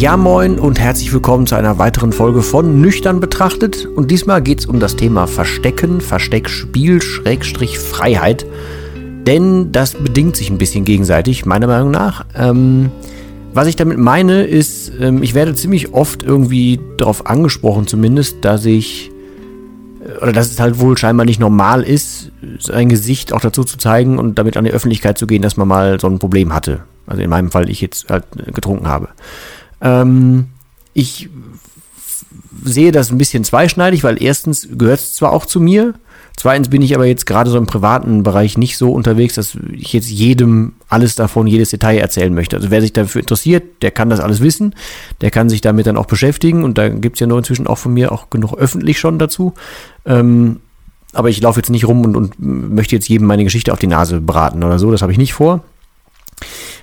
Ja moin und herzlich willkommen zu einer weiteren Folge von Nüchtern betrachtet. Und diesmal geht es um das Thema Verstecken, Versteckspiel, Schrägstrich Freiheit. Denn das bedingt sich ein bisschen gegenseitig, meiner Meinung nach. Ähm, was ich damit meine, ist, ähm, ich werde ziemlich oft irgendwie darauf angesprochen, zumindest, dass ich, äh, oder dass es halt wohl scheinbar nicht normal ist, sein Gesicht auch dazu zu zeigen und damit an die Öffentlichkeit zu gehen, dass man mal so ein Problem hatte. Also in meinem Fall, ich jetzt halt getrunken habe. Ähm, ich sehe das ein bisschen zweischneidig, weil erstens gehört es zwar auch zu mir, zweitens bin ich aber jetzt gerade so im privaten Bereich nicht so unterwegs, dass ich jetzt jedem alles davon, jedes Detail erzählen möchte. Also wer sich dafür interessiert, der kann das alles wissen, der kann sich damit dann auch beschäftigen und da gibt es ja nur inzwischen auch von mir auch genug öffentlich schon dazu. Ähm, aber ich laufe jetzt nicht rum und, und möchte jetzt jedem meine Geschichte auf die Nase braten oder so, das habe ich nicht vor.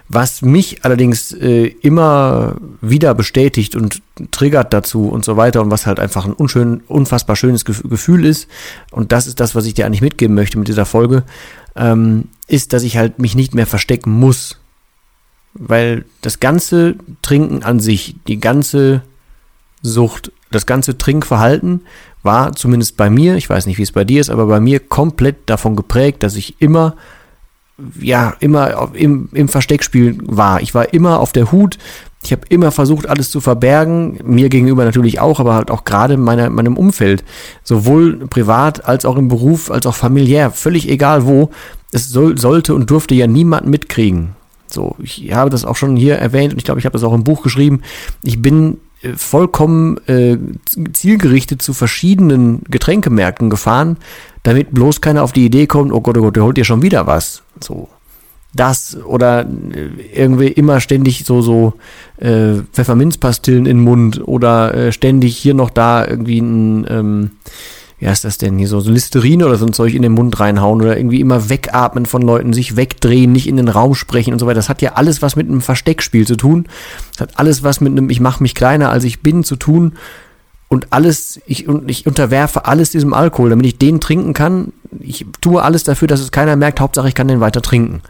Was mich allerdings äh, immer wieder bestätigt und triggert dazu und so weiter und was halt einfach ein unschön, unfassbar schönes Gefühl ist, und das ist das, was ich dir eigentlich mitgeben möchte mit dieser Folge, ähm, ist, dass ich halt mich nicht mehr verstecken muss. Weil das ganze Trinken an sich, die ganze Sucht, das ganze Trinkverhalten war zumindest bei mir, ich weiß nicht, wie es bei dir ist, aber bei mir komplett davon geprägt, dass ich immer ja, immer im, im Versteckspiel war. Ich war immer auf der Hut. Ich habe immer versucht, alles zu verbergen. Mir gegenüber natürlich auch, aber halt auch gerade in meiner, meinem Umfeld. Sowohl privat als auch im Beruf, als auch familiär. Völlig egal wo. Es soll, sollte und durfte ja niemand mitkriegen. So, ich habe das auch schon hier erwähnt und ich glaube, ich habe das auch im Buch geschrieben. Ich bin vollkommen äh, zielgerichtet zu verschiedenen Getränkemärkten gefahren, damit bloß keiner auf die Idee kommt, oh Gott, oh Gott, der holt dir schon wieder was. So. Das oder äh, irgendwie immer ständig so, so äh, Pfefferminzpastillen in den Mund oder äh, ständig hier noch da irgendwie ein, ähm, wie heißt das denn hier, so, so Listerine oder so ein Zeug in den Mund reinhauen oder irgendwie immer wegatmen von Leuten, sich wegdrehen, nicht in den Raum sprechen und so weiter. Das hat ja alles was mit einem Versteckspiel zu tun. Das hat alles was mit einem Ich mache mich kleiner als ich bin zu tun und alles, ich, und ich unterwerfe alles diesem Alkohol, damit ich den trinken kann. Ich tue alles dafür, dass es keiner merkt, Hauptsache ich kann den weiter trinken.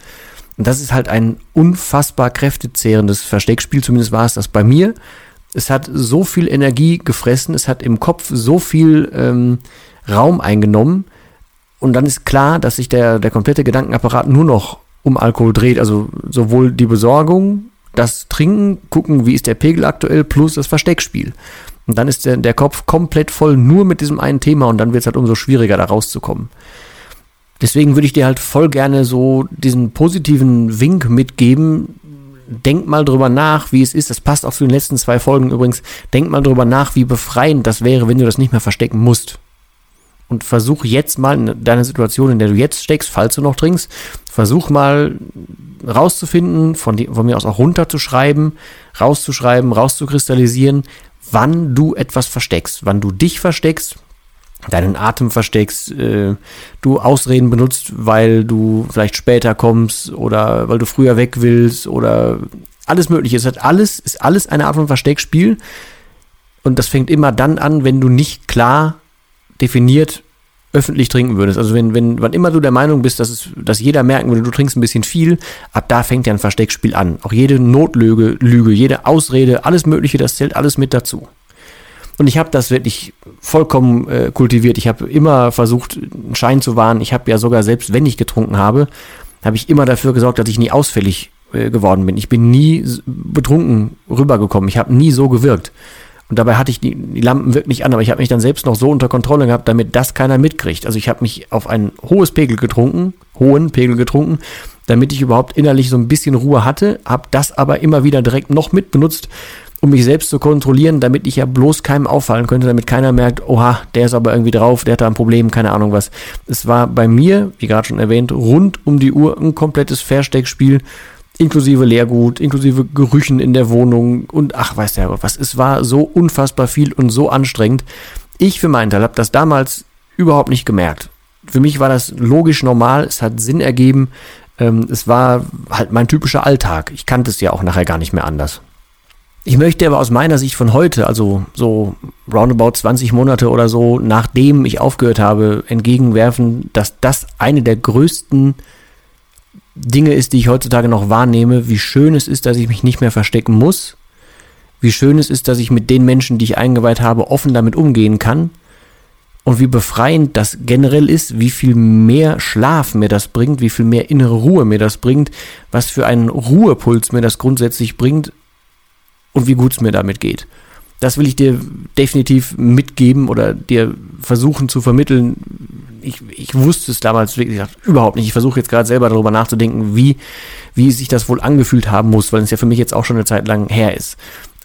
Und das ist halt ein unfassbar kräftezehrendes Versteckspiel, zumindest war es das bei mir. Es hat so viel Energie gefressen, es hat im Kopf so viel ähm, Raum eingenommen. Und dann ist klar, dass sich der, der komplette Gedankenapparat nur noch um Alkohol dreht. Also sowohl die Besorgung, das Trinken, gucken, wie ist der Pegel aktuell, plus das Versteckspiel. Und dann ist der, der Kopf komplett voll nur mit diesem einen Thema und dann wird es halt umso schwieriger, da rauszukommen. Deswegen würde ich dir halt voll gerne so diesen positiven Wink mitgeben. Denk mal drüber nach, wie es ist. Das passt auch zu den letzten zwei Folgen übrigens. Denk mal drüber nach, wie befreiend das wäre, wenn du das nicht mehr verstecken musst. Und versuch jetzt mal in deiner Situation, in der du jetzt steckst, falls du noch trinkst, versuch mal rauszufinden, von, die, von mir aus auch runterzuschreiben, rauszuschreiben, rauszukristallisieren, wann du etwas versteckst, wann du dich versteckst, deinen Atem versteckst, äh, du Ausreden benutzt, weil du vielleicht später kommst oder weil du früher weg willst oder alles mögliche. Es hat alles, ist alles eine Art von Versteckspiel. Und das fängt immer dann an, wenn du nicht klar definiert öffentlich trinken würdest. Also wenn, wenn, wann immer du der Meinung bist, dass es, dass jeder merken würde, du trinkst ein bisschen viel, ab da fängt ja ein Versteckspiel an. Auch jede Notlüge, Lüge, jede Ausrede, alles Mögliche, das zählt alles mit dazu. Und ich habe das wirklich vollkommen äh, kultiviert. Ich habe immer versucht, einen Schein zu wahren. Ich habe ja sogar, selbst wenn ich getrunken habe, habe ich immer dafür gesorgt, dass ich nie ausfällig äh, geworden bin. Ich bin nie betrunken rübergekommen. Ich habe nie so gewirkt. Und dabei hatte ich die, die Lampen wirklich an, aber ich habe mich dann selbst noch so unter Kontrolle gehabt, damit das keiner mitkriegt. Also ich habe mich auf ein hohes Pegel getrunken, hohen Pegel getrunken, damit ich überhaupt innerlich so ein bisschen Ruhe hatte, habe das aber immer wieder direkt noch mitbenutzt, um mich selbst zu kontrollieren, damit ich ja bloß keinem auffallen könnte, damit keiner merkt, oha, der ist aber irgendwie drauf, der hat da ein Problem, keine Ahnung was. Es war bei mir, wie gerade schon erwähnt, rund um die Uhr ein komplettes Versteckspiel, inklusive Leergut, inklusive Gerüchen in der Wohnung und ach, weiß der Gott was. Es war so unfassbar viel und so anstrengend. Ich für meinen Teil habe das damals überhaupt nicht gemerkt. Für mich war das logisch normal, es hat Sinn ergeben. Ähm, es war halt mein typischer Alltag. Ich kannte es ja auch nachher gar nicht mehr anders. Ich möchte aber aus meiner Sicht von heute, also so roundabout 20 Monate oder so, nachdem ich aufgehört habe, entgegenwerfen, dass das eine der größten Dinge ist, die ich heutzutage noch wahrnehme, wie schön es ist, dass ich mich nicht mehr verstecken muss, wie schön es ist, dass ich mit den Menschen, die ich eingeweiht habe, offen damit umgehen kann und wie befreiend das generell ist, wie viel mehr Schlaf mir das bringt, wie viel mehr innere Ruhe mir das bringt, was für einen Ruhepuls mir das grundsätzlich bringt und wie gut es mir damit geht. Das will ich dir definitiv mitgeben oder dir versuchen zu vermitteln. Ich, ich wusste es damals wirklich überhaupt nicht. Ich versuche jetzt gerade selber darüber nachzudenken, wie, wie sich das wohl angefühlt haben muss, weil es ja für mich jetzt auch schon eine Zeit lang her ist.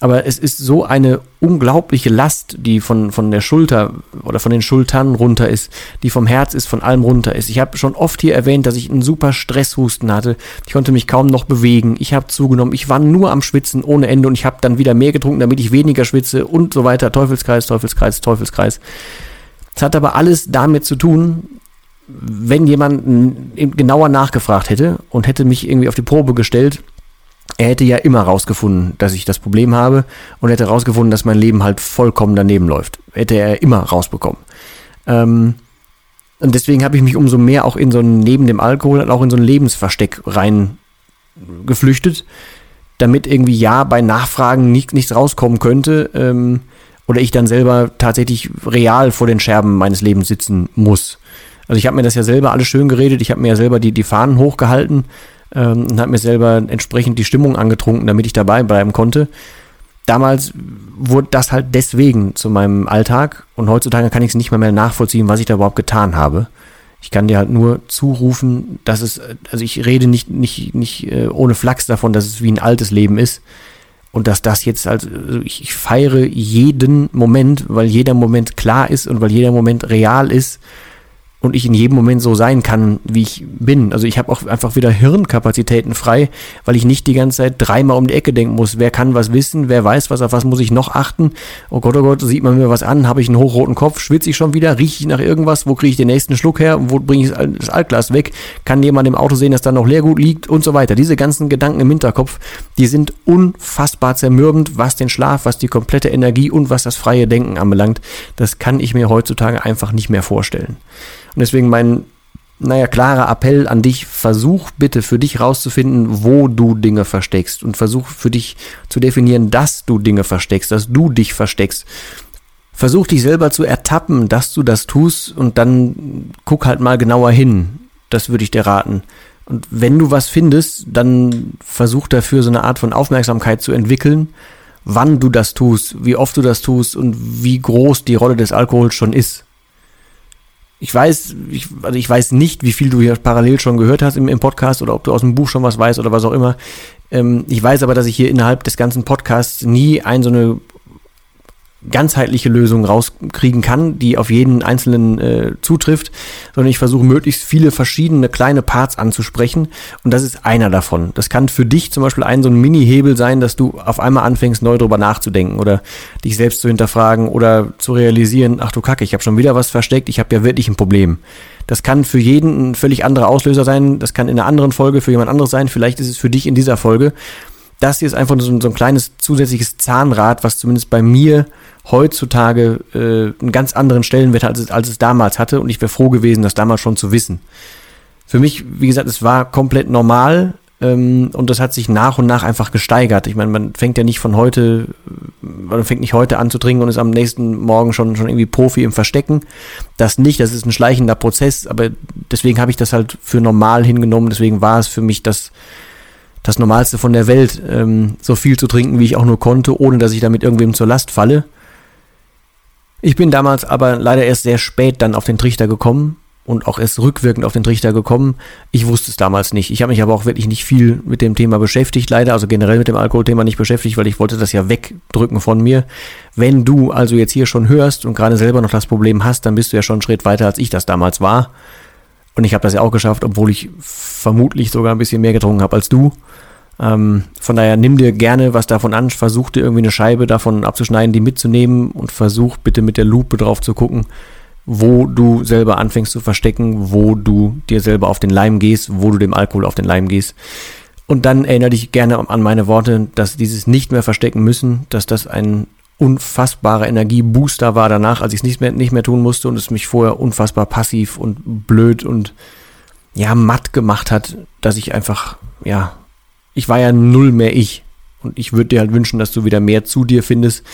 Aber es ist so eine unglaubliche Last, die von, von der Schulter oder von den Schultern runter ist, die vom Herz ist, von allem runter ist. Ich habe schon oft hier erwähnt, dass ich einen super Stresshusten hatte. Ich konnte mich kaum noch bewegen. Ich habe zugenommen. Ich war nur am Schwitzen ohne Ende und ich habe dann wieder mehr getrunken, damit ich weniger schwitze und so weiter. Teufelskreis, Teufelskreis, Teufelskreis. Es hat aber alles damit zu tun, wenn jemand genauer nachgefragt hätte und hätte mich irgendwie auf die Probe gestellt, er hätte ja immer rausgefunden, dass ich das Problem habe und hätte rausgefunden, dass mein Leben halt vollkommen daneben läuft. Hätte er immer rausbekommen. Ähm, und deswegen habe ich mich umso mehr auch in so ein, neben dem Alkohol, auch in so ein Lebensversteck rein geflüchtet, damit irgendwie ja bei Nachfragen nicht, nichts rauskommen könnte ähm, oder ich dann selber tatsächlich real vor den Scherben meines Lebens sitzen muss. Also ich habe mir das ja selber alles schön geredet, ich habe mir ja selber die, die Fahnen hochgehalten ähm, und habe mir selber entsprechend die Stimmung angetrunken, damit ich dabei bleiben konnte. Damals wurde das halt deswegen zu meinem Alltag und heutzutage kann ich es nicht mehr, mehr nachvollziehen, was ich da überhaupt getan habe. Ich kann dir halt nur zurufen, dass es, also ich rede nicht, nicht, nicht äh, ohne Flachs davon, dass es wie ein altes Leben ist und dass das jetzt, also ich, ich feiere jeden Moment, weil jeder Moment klar ist und weil jeder Moment real ist und ich in jedem Moment so sein kann, wie ich bin. Also ich habe auch einfach wieder Hirnkapazitäten frei, weil ich nicht die ganze Zeit dreimal um die Ecke denken muss. Wer kann was wissen? Wer weiß was? Auf was muss ich noch achten? Oh Gott, oh Gott, sieht man mir was an? Habe ich einen hochroten Kopf? Schwitze ich schon wieder? Rieche ich nach irgendwas? Wo kriege ich den nächsten Schluck her? Wo bringe ich das Altglas weg? Kann jemand im Auto sehen, dass da noch Leergut liegt? Und so weiter. Diese ganzen Gedanken im Hinterkopf, die sind unfassbar zermürbend, was den Schlaf, was die komplette Energie und was das freie Denken anbelangt. Das kann ich mir heutzutage einfach nicht mehr vorstellen. Und deswegen mein, naja, klarer Appell an dich, versuch bitte für dich rauszufinden, wo du Dinge versteckst und versuch für dich zu definieren, dass du Dinge versteckst, dass du dich versteckst. Versuch dich selber zu ertappen, dass du das tust und dann guck halt mal genauer hin. Das würde ich dir raten. Und wenn du was findest, dann versuch dafür so eine Art von Aufmerksamkeit zu entwickeln, wann du das tust, wie oft du das tust und wie groß die Rolle des Alkohols schon ist ich weiß, ich, also ich weiß nicht, wie viel du hier parallel schon gehört hast im, im Podcast oder ob du aus dem Buch schon was weißt oder was auch immer. Ähm, ich weiß aber, dass ich hier innerhalb des ganzen Podcasts nie ein so eine ganzheitliche Lösung rauskriegen kann, die auf jeden Einzelnen äh, zutrifft, sondern ich versuche möglichst viele verschiedene kleine Parts anzusprechen und das ist einer davon. Das kann für dich zum Beispiel ein so ein Mini-Hebel sein, dass du auf einmal anfängst, neu drüber nachzudenken oder dich selbst zu hinterfragen oder zu realisieren, ach du Kacke, ich habe schon wieder was versteckt, ich habe ja wirklich ein Problem. Das kann für jeden ein völlig anderer Auslöser sein, das kann in einer anderen Folge für jemand anderes sein, vielleicht ist es für dich in dieser Folge. Das hier ist einfach so, so ein kleines zusätzliches Zahnrad, was zumindest bei mir heutzutage äh, einen ganz anderen Stellenwert hat, als es, als es damals hatte. Und ich wäre froh gewesen, das damals schon zu wissen. Für mich, wie gesagt, es war komplett normal ähm, und das hat sich nach und nach einfach gesteigert. Ich meine, man fängt ja nicht von heute, man fängt nicht heute an zu trinken und ist am nächsten Morgen schon, schon irgendwie Profi im Verstecken. Das nicht, das ist ein schleichender Prozess, aber deswegen habe ich das halt für normal hingenommen. Deswegen war es für mich das das Normalste von der Welt, ähm, so viel zu trinken, wie ich auch nur konnte, ohne dass ich damit irgendwem zur Last falle. Ich bin damals aber leider erst sehr spät dann auf den Trichter gekommen und auch erst rückwirkend auf den Trichter gekommen. Ich wusste es damals nicht. Ich habe mich aber auch wirklich nicht viel mit dem Thema beschäftigt, leider, also generell mit dem Alkoholthema nicht beschäftigt, weil ich wollte das ja wegdrücken von mir. Wenn du also jetzt hier schon hörst und gerade selber noch das Problem hast, dann bist du ja schon einen Schritt weiter, als ich das damals war. Und ich habe das ja auch geschafft, obwohl ich vermutlich sogar ein bisschen mehr getrunken habe als du. Ähm, von daher nimm dir gerne was davon an, versuch dir irgendwie eine Scheibe davon abzuschneiden, die mitzunehmen und versuch bitte mit der Lupe drauf zu gucken, wo du selber anfängst zu verstecken, wo du dir selber auf den Leim gehst, wo du dem Alkohol auf den Leim gehst. Und dann erinnere dich gerne an meine Worte, dass dieses nicht mehr verstecken müssen, dass das ein unfassbarer Energiebooster war danach, als ich es nicht mehr, nicht mehr tun musste und es mich vorher unfassbar passiv und blöd und ja, matt gemacht hat, dass ich einfach, ja, ich war ja null mehr ich. Und ich würde dir halt wünschen, dass du wieder mehr zu dir findest,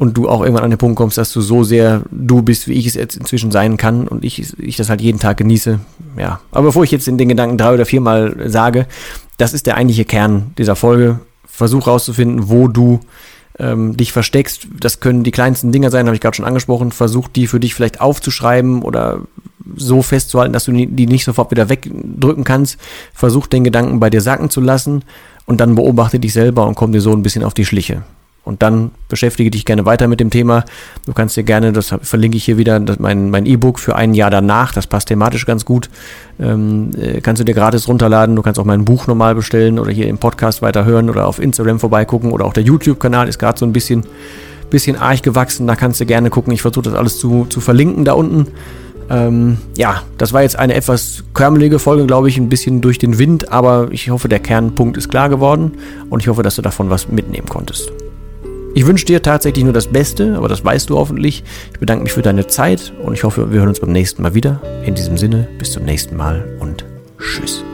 und du auch irgendwann an den Punkt kommst, dass du so sehr du bist, wie ich es jetzt inzwischen sein kann und ich, ich das halt jeden Tag genieße. Ja, aber bevor ich jetzt in den Gedanken drei oder viermal sage, das ist der eigentliche Kern dieser Folge. Versuch rauszufinden, wo du ähm, dich versteckst. Das können die kleinsten Dinger sein, habe ich gerade schon angesprochen. Versuch die für dich vielleicht aufzuschreiben oder so festzuhalten, dass du die nicht sofort wieder wegdrücken kannst. Versuch den Gedanken bei dir sacken zu lassen und dann beobachte dich selber und komm dir so ein bisschen auf die Schliche. Und dann beschäftige dich gerne weiter mit dem Thema. Du kannst dir gerne, das verlinke ich hier wieder, mein, mein E-Book für ein Jahr danach, das passt thematisch ganz gut, ähm, äh, kannst du dir gratis runterladen. Du kannst auch mein Buch normal bestellen oder hier im Podcast weiter hören oder auf Instagram vorbeigucken oder auch der YouTube-Kanal ist gerade so ein bisschen, bisschen arg gewachsen. Da kannst du gerne gucken. Ich versuche das alles zu, zu verlinken da unten. Ähm, ja, das war jetzt eine etwas körmelige Folge, glaube ich, ein bisschen durch den Wind, aber ich hoffe, der Kernpunkt ist klar geworden und ich hoffe, dass du davon was mitnehmen konntest. Ich wünsche dir tatsächlich nur das Beste, aber das weißt du hoffentlich. Ich bedanke mich für deine Zeit und ich hoffe, wir hören uns beim nächsten Mal wieder. In diesem Sinne, bis zum nächsten Mal und tschüss.